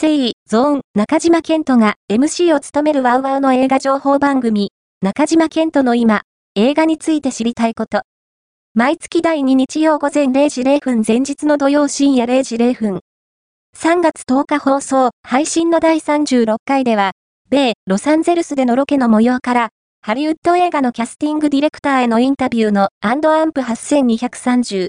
セイ、ゾーン、中島健人が MC を務めるワウワウの映画情報番組、中島健人の今、映画について知りたいこと。毎月第2日曜午前0時0分前日の土曜深夜0時0分。3月10日放送、配信の第36回では、米、ロサンゼルスでのロケの模様から、ハリウッド映画のキャスティングディレクターへのインタビューのアンアンプ8230